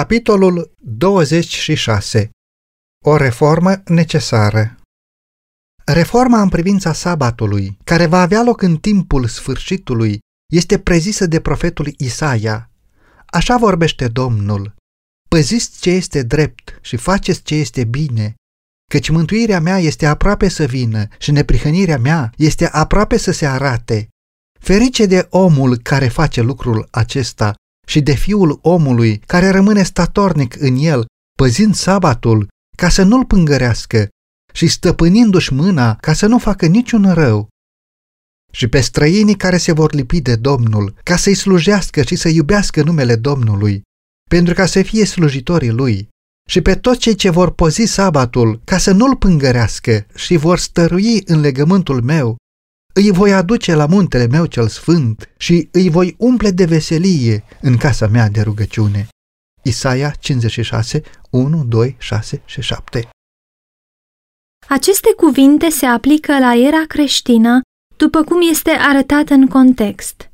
Capitolul 26. O reformă necesară Reforma în privința sabatului, care va avea loc în timpul sfârșitului, este prezisă de profetul Isaia. Așa vorbește Domnul. Păziți ce este drept și faceți ce este bine, căci mântuirea mea este aproape să vină și neprihănirea mea este aproape să se arate. Ferice de omul care face lucrul acesta și de fiul omului care rămâne statornic în el, păzind sabatul ca să nu-l pângărească și stăpânindu-și mâna ca să nu facă niciun rău. Și pe străinii care se vor lipi de Domnul, ca să-i slujească și să iubească numele Domnului, pentru ca să fie slujitorii lui, și pe toți cei ce vor păzi sabatul, ca să nu-l pângărească și vor stărui în legământul meu, îi voi aduce la muntele meu cel sfânt și îi voi umple de veselie în casa mea de rugăciune. Isaia 56, 1, 2, 6 și 7 Aceste cuvinte se aplică la era creștină, după cum este arătat în context.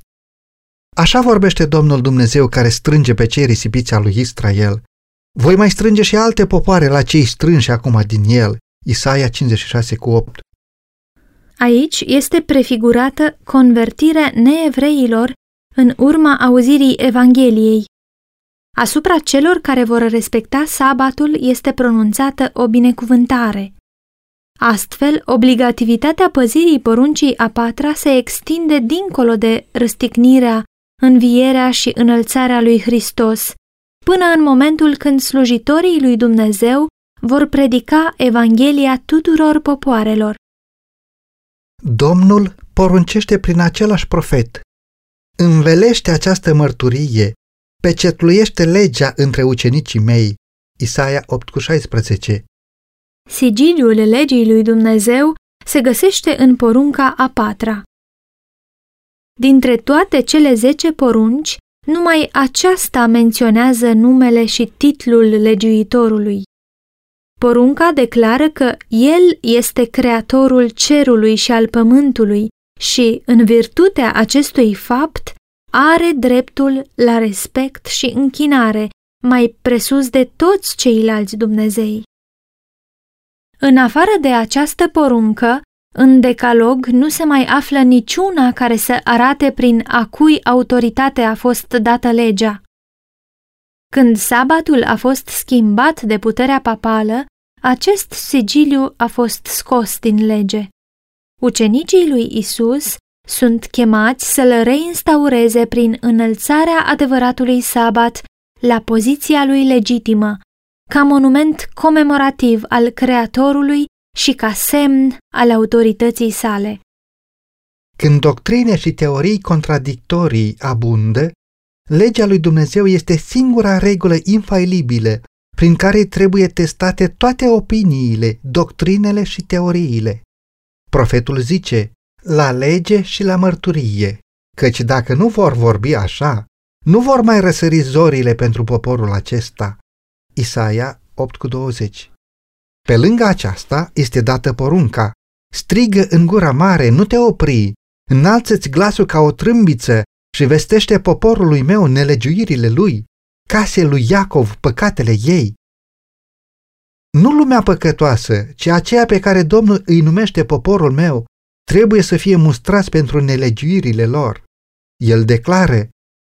Așa vorbește Domnul Dumnezeu care strânge pe cei risipiți al lui Israel. Voi mai strânge și alte popoare la cei strânși acum din el. Isaia 56 cu 8 Aici este prefigurată convertirea neevreilor în urma auzirii Evangheliei. Asupra celor care vor respecta sabatul este pronunțată o binecuvântare. Astfel, obligativitatea păzirii poruncii a patra se extinde dincolo de răstignirea, învierea și înălțarea lui Hristos, până în momentul când slujitorii lui Dumnezeu vor predica Evanghelia tuturor popoarelor. Domnul poruncește prin același profet. Învelește această mărturie, pecetluiește legea între ucenicii mei. Isaia 8,16 Sigiliul legii lui Dumnezeu se găsește în porunca a patra. Dintre toate cele zece porunci, numai aceasta menționează numele și titlul legiuitorului. Porunca declară că El este creatorul cerului și al pământului și, în virtutea acestui fapt, are dreptul la respect și închinare mai presus de toți ceilalți Dumnezei. În afară de această poruncă, în decalog nu se mai află niciuna care să arate prin a cui autoritate a fost dată legea. Când sabatul a fost schimbat de puterea papală, acest sigiliu a fost scos din lege. Ucenicii lui Isus sunt chemați să-l reinstaureze prin înălțarea adevăratului sabat la poziția lui legitimă, ca monument comemorativ al Creatorului și ca semn al autorității sale. Când doctrine și teorii contradictorii abundă, legea lui Dumnezeu este singura regulă infailibilă prin care trebuie testate toate opiniile, doctrinele și teoriile. Profetul zice, la lege și la mărturie, căci dacă nu vor vorbi așa, nu vor mai răsări zorile pentru poporul acesta. Isaia 8,20 Pe lângă aceasta este dată porunca, strigă în gura mare, nu te opri, înalță-ți glasul ca o trâmbiță și vestește poporului meu nelegiuirile lui, case lui Iacov păcatele ei. Nu lumea păcătoasă, ci aceea pe care Domnul îi numește poporul meu, trebuie să fie mustrați pentru nelegiuirile lor. El declară,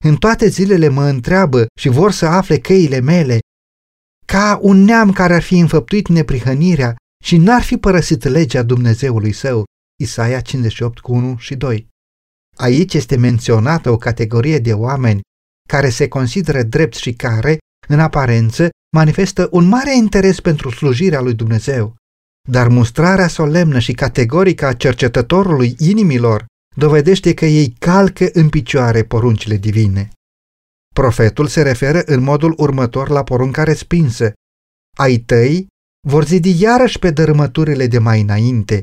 în toate zilele mă întreabă și vor să afle căile mele, ca un neam care ar fi înfăptuit neprihănirea și n-ar fi părăsit legea Dumnezeului său, Isaia 58 cu 1 și 2. Aici este menționată o categorie de oameni care se consideră drept și care, în aparență, manifestă un mare interes pentru slujirea lui Dumnezeu. Dar mustrarea solemnă și categorică a cercetătorului inimilor dovedește că ei calcă în picioare poruncile divine. Profetul se referă în modul următor la porunca respinsă. Ai tăi vor zidi iarăși pe dărâmăturile de mai înainte,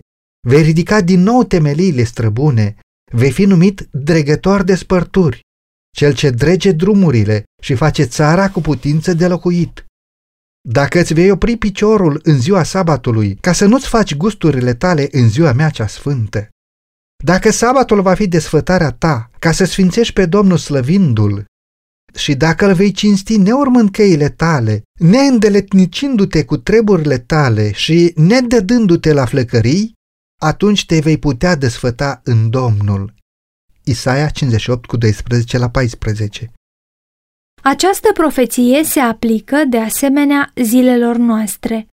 vei ridica din nou temeliile străbune, vei fi numit dregător de spărturi, cel ce drege drumurile și face țara cu putință de locuit. Dacă îți vei opri piciorul în ziua sabatului, ca să nu-ți faci gusturile tale în ziua mea cea sfântă, dacă sabatul va fi desfătarea ta, ca să sfințești pe Domnul slăvindu-l, și dacă îl vei cinsti neurmând căile tale, neîndeletnicindu-te cu treburile tale și nedădându-te la flăcării, atunci te vei putea desfăta în Domnul. Isaia 58 cu 12 la 14 Această profeție se aplică de asemenea zilelor noastre.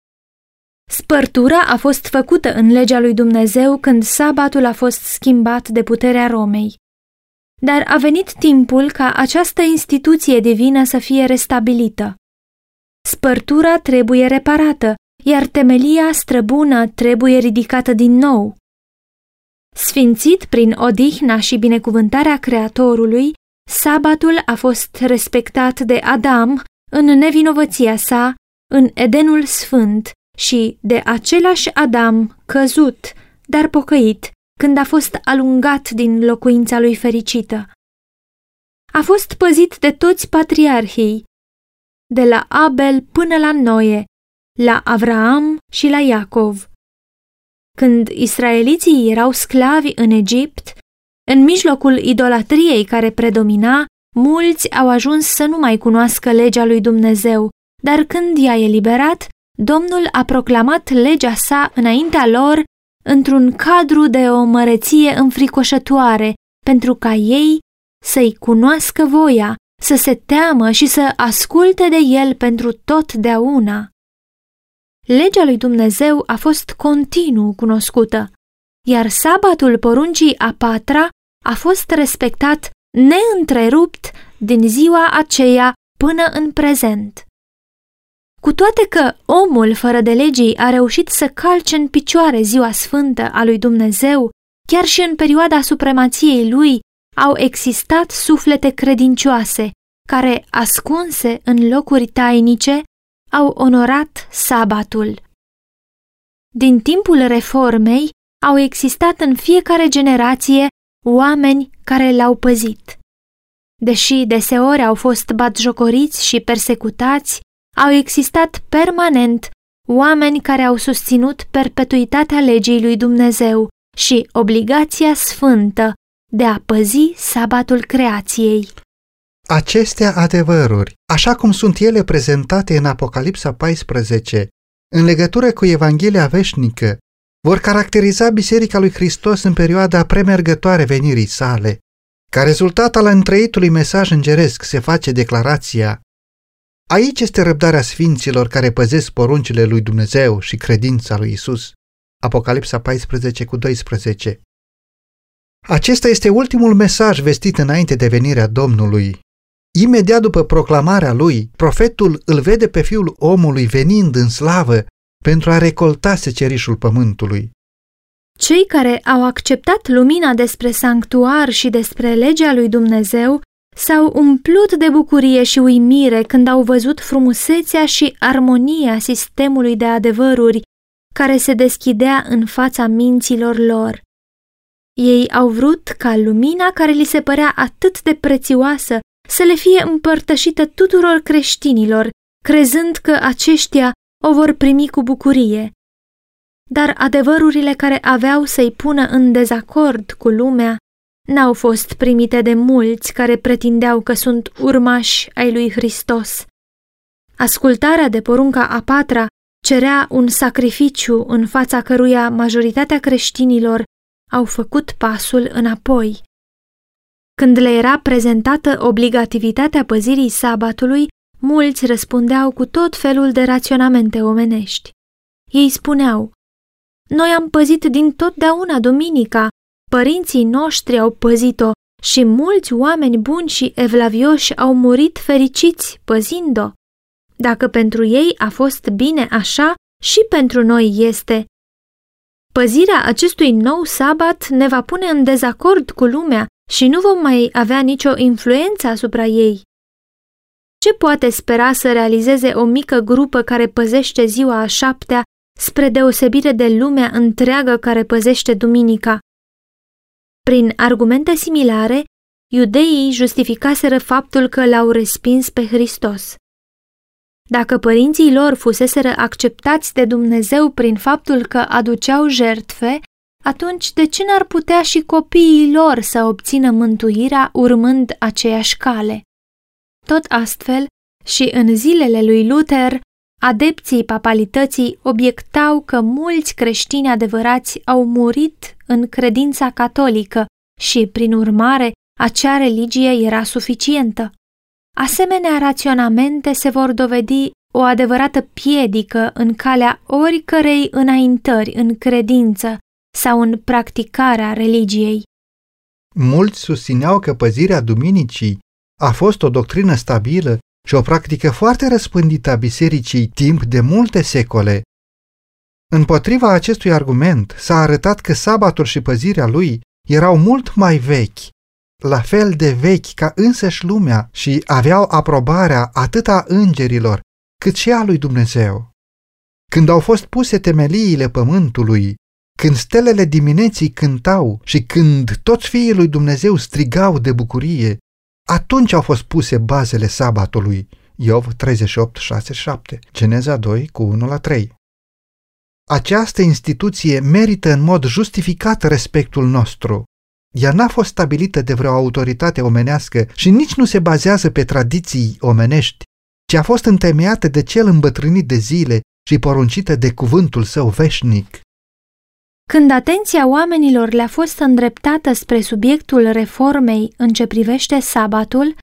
Spărtura a fost făcută în legea lui Dumnezeu când sabatul a fost schimbat de puterea Romei. Dar a venit timpul ca această instituție divină să fie restabilită. Spărtura trebuie reparată, iar temelia străbună trebuie ridicată din nou. Sfințit prin odihna și binecuvântarea Creatorului, sabatul a fost respectat de Adam în nevinovăția sa, în Edenul Sfânt și de același Adam căzut, dar pocăit, când a fost alungat din locuința lui fericită. A fost păzit de toți patriarhii, de la Abel până la Noe, la Avraam și la Iacov. Când israeliții erau sclavi în Egipt, în mijlocul idolatriei care predomina, mulți au ajuns să nu mai cunoască legea lui Dumnezeu, dar când i-a eliberat, Domnul a proclamat legea sa înaintea lor într-un cadru de o măreție înfricoșătoare, pentru ca ei să-i cunoască voia, să se teamă și să asculte de el pentru totdeauna. Legea lui Dumnezeu a fost continuu cunoscută, iar sabatul poruncii a patra a fost respectat neîntrerupt din ziua aceea până în prezent. Cu toate că omul fără de legii a reușit să calce în picioare ziua sfântă a lui Dumnezeu, chiar și în perioada supremației lui au existat suflete credincioase care, ascunse în locuri tainice, au onorat sabatul. Din timpul reformei au existat în fiecare generație oameni care l-au păzit. Deși deseori au fost batjocoriți și persecutați, au existat permanent oameni care au susținut perpetuitatea legii lui Dumnezeu și obligația sfântă de a păzi sabatul creației. Acestea adevăruri, așa cum sunt ele prezentate în Apocalipsa 14, în legătură cu Evanghelia veșnică, vor caracteriza Biserica lui Hristos în perioada premergătoare venirii sale. Ca rezultat al întrăitului mesaj îngeresc se face declarația Aici este răbdarea sfinților care păzesc poruncile lui Dumnezeu și credința lui Isus. Apocalipsa 14 cu 12 Acesta este ultimul mesaj vestit înainte de venirea Domnului. Imediat după proclamarea lui, profetul îl vede pe fiul omului venind în slavă pentru a recolta secerișul pământului. Cei care au acceptat lumina despre sanctuar și despre legea lui Dumnezeu s-au umplut de bucurie și uimire când au văzut frumusețea și armonia sistemului de adevăruri care se deschidea în fața minților lor. Ei au vrut ca lumina care li se părea atât de prețioasă să le fie împărtășită tuturor creștinilor, crezând că aceștia o vor primi cu bucurie. Dar adevărurile care aveau să-i pună în dezacord cu lumea n-au fost primite de mulți care pretindeau că sunt urmași ai lui Hristos. Ascultarea de porunca a patra cerea un sacrificiu în fața căruia majoritatea creștinilor au făcut pasul înapoi. Când le era prezentată obligativitatea păzirii sabatului, mulți răspundeau cu tot felul de raționamente omenești. Ei spuneau, Noi am păzit din totdeauna duminica, părinții noștri au păzit-o și mulți oameni buni și evlavioși au murit fericiți păzind-o. Dacă pentru ei a fost bine așa, și pentru noi este. Păzirea acestui nou sabat ne va pune în dezacord cu lumea și nu vom mai avea nicio influență asupra ei. Ce poate spera să realizeze o mică grupă care păzește ziua a șaptea spre deosebire de lumea întreagă care păzește duminica? Prin argumente similare, iudeii justificaseră faptul că l-au respins pe Hristos. Dacă părinții lor fuseseră acceptați de Dumnezeu prin faptul că aduceau jertfe, atunci de ce n-ar putea și copiii lor să obțină mântuirea urmând aceeași cale? Tot astfel, și în zilele lui Luther, adepții papalității obiectau că mulți creștini adevărați au murit în credința catolică și, prin urmare, acea religie era suficientă. Asemenea raționamente se vor dovedi o adevărată piedică în calea oricărei înaintări în credință sau în practicarea religiei. Mulți susțineau că păzirea duminicii a fost o doctrină stabilă și o practică foarte răspândită a bisericii timp de multe secole. Împotriva acestui argument s-a arătat că sabatul și păzirea lui erau mult mai vechi, la fel de vechi ca însăși lumea și aveau aprobarea atât a îngerilor cât și a lui Dumnezeu. Când au fost puse temeliile pământului, când stelele dimineții cântau și când toți fiii lui Dumnezeu strigau de bucurie, atunci au fost puse bazele sabatului. Iov 38, 6, 7, Geneza 2 cu 1 la 3. Această instituție merită în mod justificat respectul nostru. Ea n-a fost stabilită de vreo autoritate omenească și nici nu se bazează pe tradiții omenești, ci a fost întemeiată de cel îmbătrânit de zile și poruncită de cuvântul său veșnic. Când atenția oamenilor le-a fost îndreptată spre subiectul reformei în ce privește sabatul,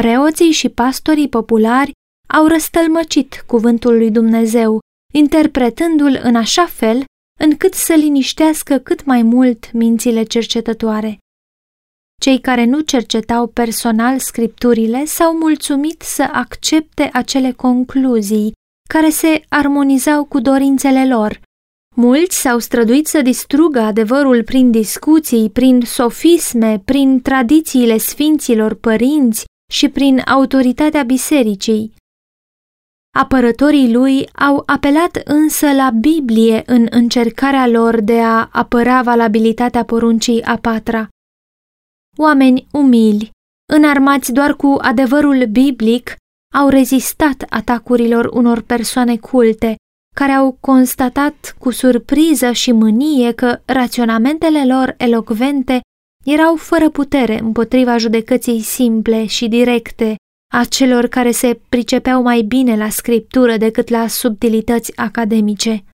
preoții și pastorii populari au răstălmăcit cuvântul lui Dumnezeu, interpretându-l în așa fel încât să liniștească cât mai mult mințile cercetătoare. Cei care nu cercetau personal scripturile s-au mulțumit să accepte acele concluzii care se armonizau cu dorințele lor. Mulți s-au străduit să distrugă adevărul prin discuții, prin sofisme, prin tradițiile sfinților părinți și prin autoritatea bisericii. Apărătorii lui au apelat însă la Biblie în încercarea lor de a apăra valabilitatea poruncii a patra. Oameni umili, înarmați doar cu adevărul biblic, au rezistat atacurilor unor persoane culte, care au constatat cu surpriză și mânie că raționamentele lor elocvente erau fără putere împotriva judecății simple și directe a celor care se pricepeau mai bine la scriptură decât la subtilități academice.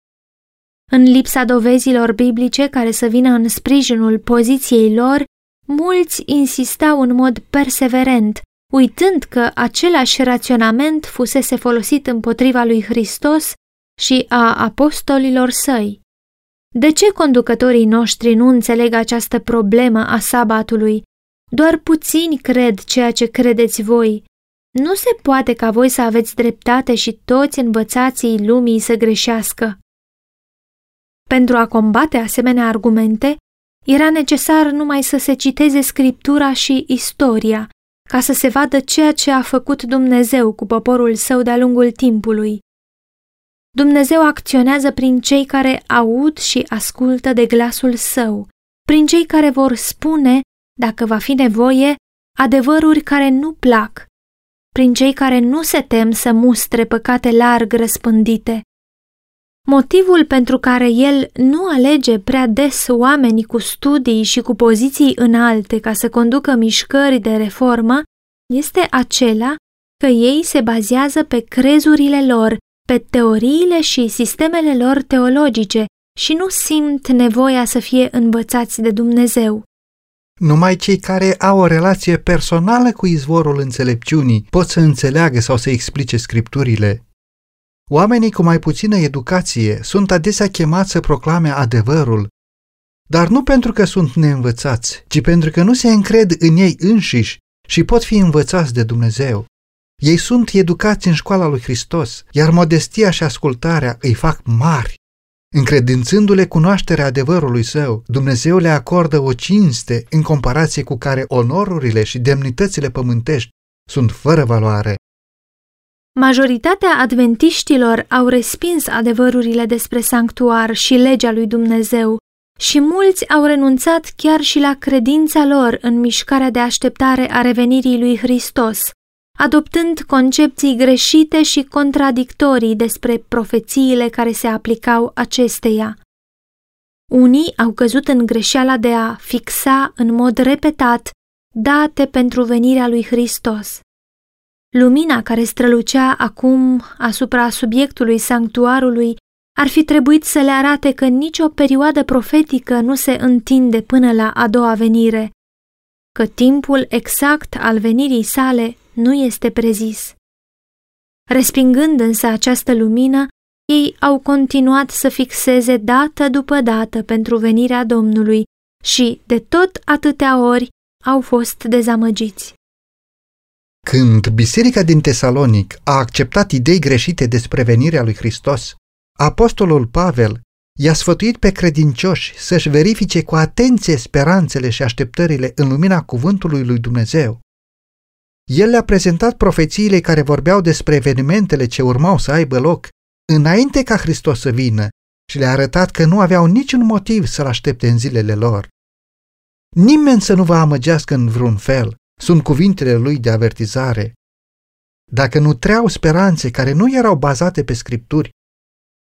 În lipsa dovezilor biblice care să vină în sprijinul poziției lor, mulți insistau în mod perseverent, uitând că același raționament fusese folosit împotriva lui Hristos și a apostolilor săi. De ce conducătorii noștri nu înțeleg această problemă a sabatului? Doar puțini cred ceea ce credeți voi. Nu se poate ca voi să aveți dreptate și toți învățații lumii să greșească. Pentru a combate asemenea argumente, era necesar numai să se citeze scriptura și istoria, ca să se vadă ceea ce a făcut Dumnezeu cu poporul său de-a lungul timpului. Dumnezeu acționează prin cei care aud și ascultă de glasul său, prin cei care vor spune, dacă va fi nevoie, adevăruri care nu plac, prin cei care nu se tem să mustre păcate larg răspândite. Motivul pentru care el nu alege prea des oamenii cu studii și cu poziții înalte ca să conducă mișcări de reformă este acela că ei se bazează pe crezurile lor, pe teoriile și sistemele lor teologice și nu simt nevoia să fie învățați de Dumnezeu. Numai cei care au o relație personală cu izvorul înțelepciunii pot să înțeleagă sau să explice scripturile. Oamenii cu mai puțină educație sunt adesea chemați să proclame adevărul, dar nu pentru că sunt neînvățați, ci pentru că nu se încred în ei înșiși și pot fi învățați de Dumnezeu. Ei sunt educați în școala lui Hristos, iar modestia și ascultarea îi fac mari. Încredințându-le cunoașterea adevărului său, Dumnezeu le acordă o cinste în comparație cu care onorurile și demnitățile pământești sunt fără valoare. Majoritatea adventiștilor au respins adevărurile despre sanctuar și legea lui Dumnezeu și mulți au renunțat chiar și la credința lor în mișcarea de așteptare a revenirii lui Hristos, adoptând concepții greșite și contradictorii despre profețiile care se aplicau acesteia. Unii au căzut în greșeala de a fixa în mod repetat date pentru venirea lui Hristos. Lumina care strălucea acum asupra subiectului sanctuarului ar fi trebuit să le arate că nicio perioadă profetică nu se întinde până la a doua venire, că timpul exact al venirii sale nu este prezis. Respingând însă această lumină, ei au continuat să fixeze dată după dată pentru venirea Domnului și, de tot atâtea ori, au fost dezamăgiți. Când biserica din Tesalonic a acceptat idei greșite despre venirea lui Hristos, apostolul Pavel i-a sfătuit pe credincioși să-și verifice cu atenție speranțele și așteptările în lumina cuvântului lui Dumnezeu. El le-a prezentat profețiile care vorbeau despre evenimentele ce urmau să aibă loc înainte ca Hristos să vină și le-a arătat că nu aveau niciun motiv să-L aștepte în zilele lor. Nimeni să nu vă amăgească în vreun fel, sunt cuvintele lui de avertizare. Dacă nu treau speranțe care nu erau bazate pe scripturi,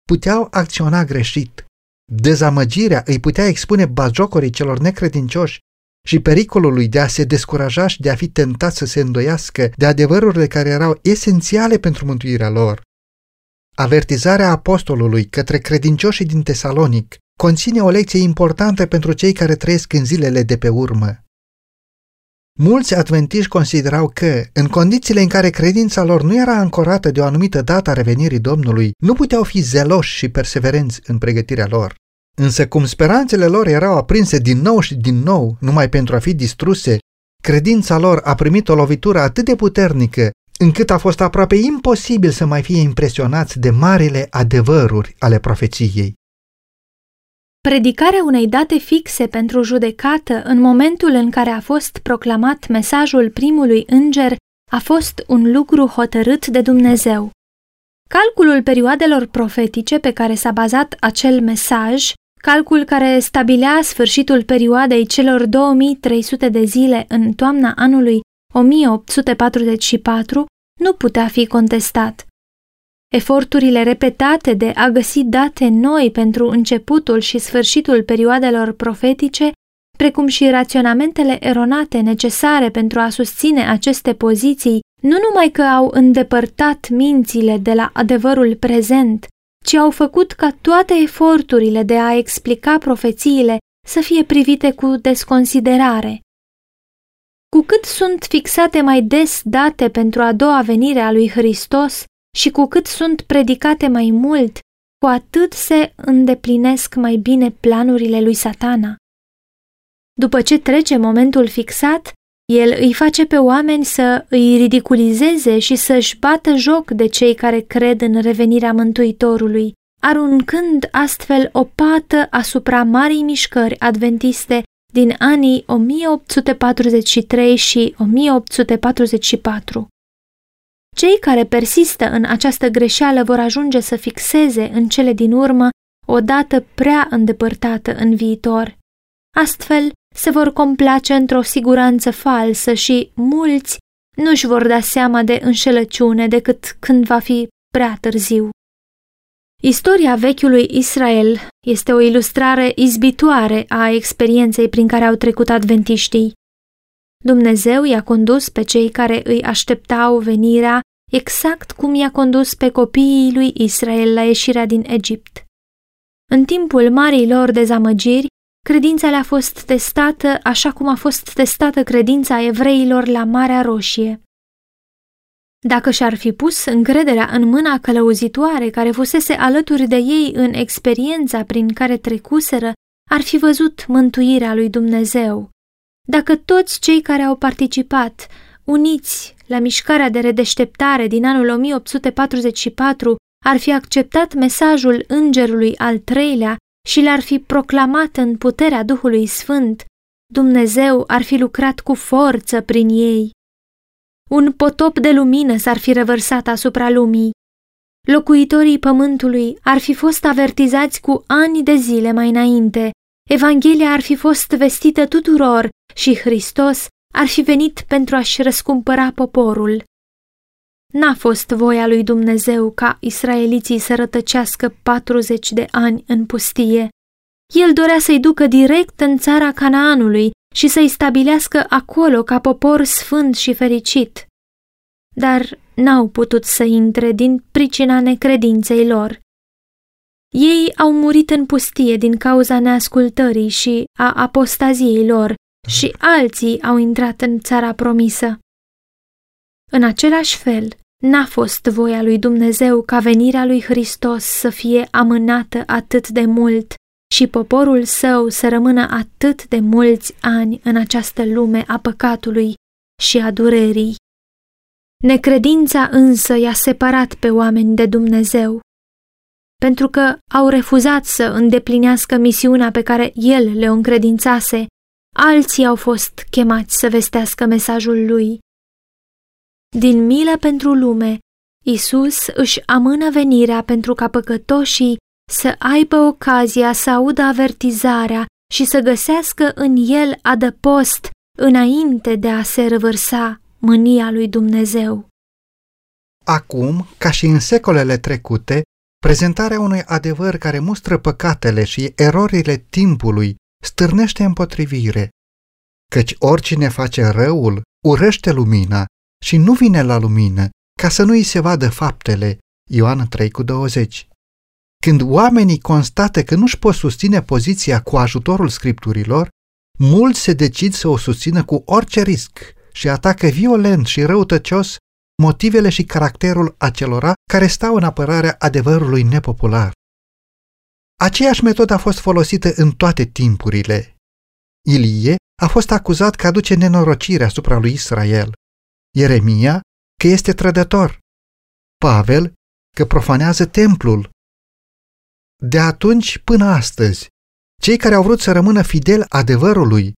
puteau acționa greșit. Dezamăgirea îi putea expune bajocorii celor necredincioși și pericolului de a se descuraja și de a fi tentat să se îndoiască de adevărurile care erau esențiale pentru mântuirea lor. Avertizarea apostolului către credincioșii din Tesalonic conține o lecție importantă pentru cei care trăiesc în zilele de pe urmă. Mulți adventiști considerau că, în condițiile în care credința lor nu era ancorată de o anumită dată a revenirii Domnului, nu puteau fi zeloși și perseverenți în pregătirea lor. Însă cum speranțele lor erau aprinse din nou și din nou, numai pentru a fi distruse, credința lor a primit o lovitură atât de puternică, încât a fost aproape imposibil să mai fie impresionați de marile adevăruri ale profeției. Predicarea unei date fixe pentru judecată în momentul în care a fost proclamat mesajul primului înger a fost un lucru hotărât de Dumnezeu. Calculul perioadelor profetice pe care s-a bazat acel mesaj, calcul care stabilea sfârșitul perioadei celor 2300 de zile în toamna anului 1844, nu putea fi contestat. Eforturile repetate de a găsi date noi pentru începutul și sfârșitul perioadelor profetice, precum și raționamentele eronate necesare pentru a susține aceste poziții, nu numai că au îndepărtat mințile de la adevărul prezent, ci au făcut ca toate eforturile de a explica profețiile să fie privite cu desconsiderare. Cu cât sunt fixate mai des date pentru a doua venire a lui Hristos, și cu cât sunt predicate mai mult, cu atât se îndeplinesc mai bine planurile lui satana. După ce trece momentul fixat, el îi face pe oameni să îi ridiculizeze și să-și bată joc de cei care cred în revenirea Mântuitorului, aruncând astfel o pată asupra marii mișcări adventiste din anii 1843 și 1844. Cei care persistă în această greșeală vor ajunge să fixeze în cele din urmă o dată prea îndepărtată în viitor. Astfel, se vor complace într-o siguranță falsă și mulți nu-și vor da seama de înșelăciune decât când va fi prea târziu. Istoria vechiului Israel este o ilustrare izbitoare a experienței prin care au trecut adventiștii. Dumnezeu i-a condus pe cei care îi așteptau venirea exact cum i-a condus pe copiii lui Israel la ieșirea din Egipt. În timpul marii lor dezamăgiri, credința le-a fost testată așa cum a fost testată credința evreilor la Marea Roșie. Dacă și-ar fi pus încrederea în mâna călăuzitoare care fusese alături de ei în experiența prin care trecuseră, ar fi văzut mântuirea lui Dumnezeu. Dacă toți cei care au participat, uniți la mișcarea de redeșteptare din anul 1844, ar fi acceptat mesajul îngerului al treilea și l-ar fi proclamat în puterea Duhului Sfânt, Dumnezeu ar fi lucrat cu forță prin ei. Un potop de lumină s-ar fi revărsat asupra lumii. Locuitorii pământului ar fi fost avertizați cu ani de zile mai înainte. Evanghelia ar fi fost vestită tuturor și Hristos ar fi venit pentru a-și răscumpăra poporul. N-a fost voia lui Dumnezeu ca israeliții să rătăcească 40 de ani în pustie. El dorea să-i ducă direct în țara Canaanului și să-i stabilească acolo ca popor sfânt și fericit. dar n-au putut să intre din pricina necredinței lor. Ei au murit în pustie din cauza neascultării și a apostaziei lor și alții au intrat în țara promisă. În același fel, n-a fost voia lui Dumnezeu ca venirea lui Hristos să fie amânată atât de mult și poporul său să rămână atât de mulți ani în această lume a păcatului și a durerii. Necredința însă i-a separat pe oameni de Dumnezeu, pentru că au refuzat să îndeplinească misiunea pe care El le-o încredințase, alții au fost chemați să vestească mesajul Lui. Din milă pentru lume, Isus își amână venirea pentru ca păcătoșii să aibă ocazia să audă avertizarea și să găsească în el adăpost înainte de a se revărsa mânia lui Dumnezeu. Acum, ca și în secolele trecute, prezentarea unui adevăr care mustră păcatele și erorile timpului stârnește împotrivire, căci oricine face răul urăște lumina și nu vine la lumină ca să nu îi se vadă faptele. Ioan 3 cu 20. Când oamenii constată că nu-și pot susține poziția cu ajutorul scripturilor, mulți se decid să o susțină cu orice risc și atacă violent și răutăcios motivele și caracterul acelora care stau în apărarea adevărului nepopular. Aceeași metodă a fost folosită în toate timpurile. Ilie a fost acuzat că aduce nenorocire asupra lui Israel, Ieremia că este trădător, Pavel că profanează templul. De atunci până astăzi, cei care au vrut să rămână fideli adevărului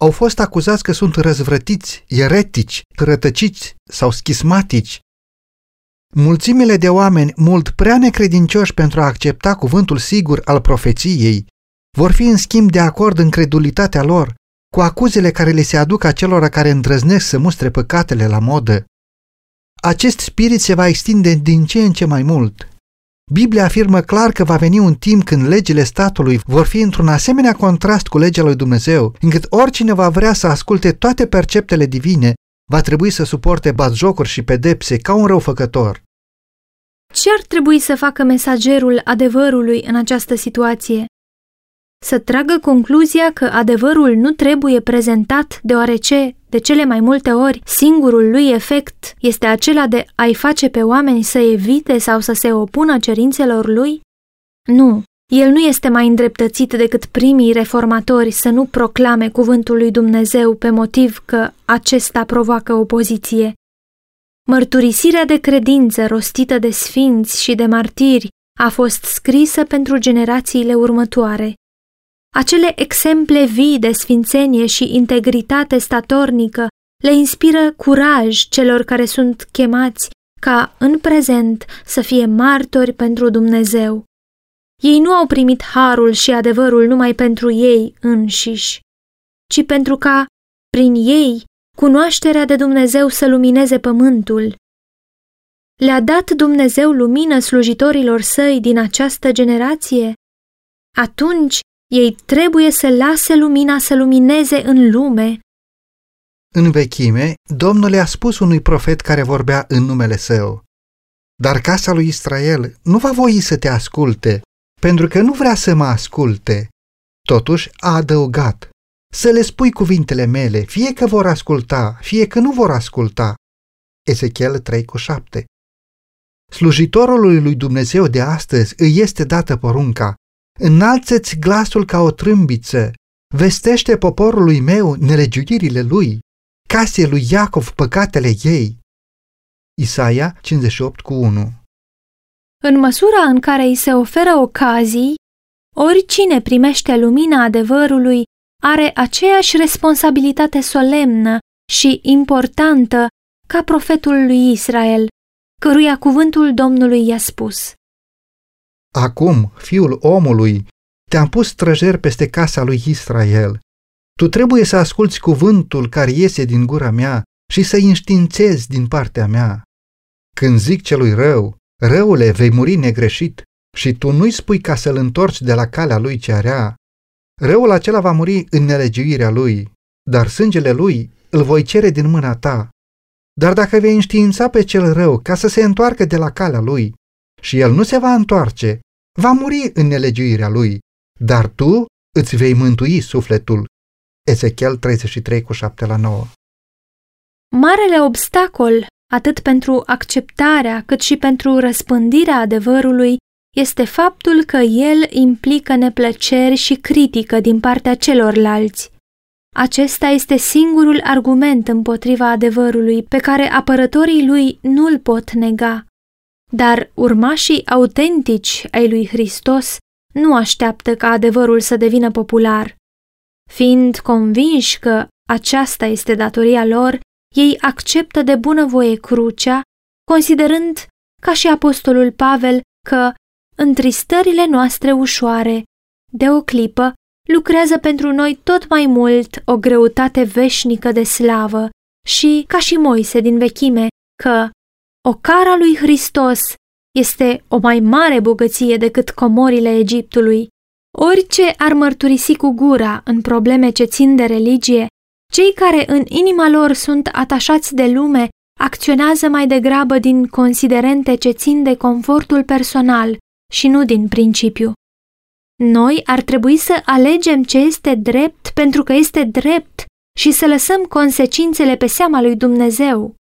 au fost acuzați că sunt răzvrătiți, eretici, rătăciți sau schismatici. Mulțimile de oameni mult prea necredincioși pentru a accepta cuvântul sigur al profeției vor fi în schimb de acord în credulitatea lor cu acuzele care le se aduc acelora care îndrăznesc să mustre păcatele la modă. Acest spirit se va extinde din ce în ce mai mult. Biblia afirmă clar că va veni un timp când legile statului vor fi într-un asemenea contrast cu legea lui Dumnezeu, încât oricine va vrea să asculte toate perceptele divine va trebui să suporte batjocuri și pedepse ca un răufăcător. Ce ar trebui să facă mesagerul adevărului în această situație? Să tragă concluzia că adevărul nu trebuie prezentat deoarece, de cele mai multe ori, singurul lui efect este acela de a-i face pe oameni să evite sau să se opună cerințelor lui? Nu, el nu este mai îndreptățit decât primii reformatori să nu proclame cuvântul lui Dumnezeu pe motiv că acesta provoacă opoziție. Mărturisirea de credință rostită de sfinți și de martiri a fost scrisă pentru generațiile următoare. Acele exemple vii de sfințenie și integritate statornică le inspiră curaj celor care sunt chemați ca în prezent să fie martori pentru Dumnezeu. Ei nu au primit harul și adevărul numai pentru ei înșiși, ci pentru ca, prin ei, cunoașterea de Dumnezeu să lumineze pământul. Le-a dat Dumnezeu lumină slujitorilor săi din această generație? Atunci ei trebuie să lase lumina să lumineze în lume. În vechime, Domnul i-a spus unui profet care vorbea în numele său, Dar casa lui Israel nu va voi să te asculte, pentru că nu vrea să mă asculte. Totuși a adăugat, să le spui cuvintele mele, fie că vor asculta, fie că nu vor asculta. Ezechiel 3 cu 7 Slujitorului lui Dumnezeu de astăzi îi este dată porunca, Înalțeți glasul ca o trâmbiță, vestește poporului meu nelegiuirile lui, case lui Iacov păcatele ei. Isaia 58 cu 1 În măsura în care îi se oferă ocazii, oricine primește lumina adevărului are aceeași responsabilitate solemnă și importantă ca profetul lui Israel, căruia cuvântul Domnului i-a spus. Acum, fiul omului, te-am pus străjer peste casa lui Israel. Tu trebuie să asculți cuvântul care iese din gura mea și să-i înștiințezi din partea mea. Când zic celui rău, răule, vei muri negreșit și tu nu-i spui ca să-l întorci de la calea lui cea rea. Răul acela va muri în nelegiuirea lui, dar sângele lui îl voi cere din mâna ta. Dar dacă vei înștiința pe cel rău ca să se întoarcă de la calea lui și el nu se va întoarce, va muri în nelegiuirea lui, dar tu îți vei mântui sufletul. Ezechiel 33 cu 7 la 9 Marele obstacol, atât pentru acceptarea cât și pentru răspândirea adevărului, este faptul că el implică neplăceri și critică din partea celorlalți. Acesta este singurul argument împotriva adevărului pe care apărătorii lui nu-l pot nega. Dar urmașii autentici ai lui Hristos nu așteaptă ca adevărul să devină popular. Fiind convinși că aceasta este datoria lor, ei acceptă de bunăvoie crucea, considerând, ca și apostolul Pavel, că întristările noastre ușoare, de o clipă, lucrează pentru noi tot mai mult o greutate veșnică de slavă și, ca și Moise din vechime, că o cara lui Hristos este o mai mare bogăție decât comorile Egiptului. Orice ar mărturisi cu gura în probleme ce țin de religie, cei care în inima lor sunt atașați de lume acționează mai degrabă din considerente ce țin de confortul personal și nu din principiu. Noi ar trebui să alegem ce este drept pentru că este drept și să lăsăm consecințele pe seama lui Dumnezeu.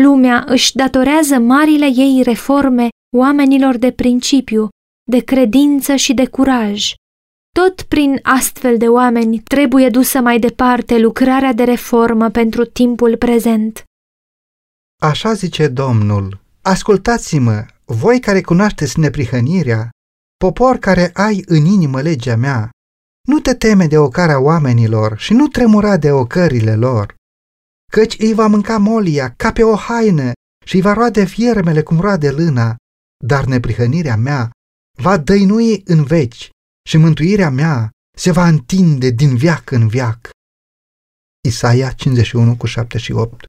Lumea își datorează marile ei reforme oamenilor de principiu, de credință și de curaj. Tot prin astfel de oameni trebuie dusă mai departe lucrarea de reformă pentru timpul prezent. Așa zice Domnul, ascultați-mă, voi care cunoașteți neprihănirea, popor care ai în inimă legea mea, nu te teme de ocara oamenilor și nu tremura de ocările lor, căci îi va mânca molia ca pe o haină și îi va roade fiermele cum roade lâna, dar neprihănirea mea va dăinui în veci și mântuirea mea se va întinde din viac în viac. Isaia 51 cu 7 și 8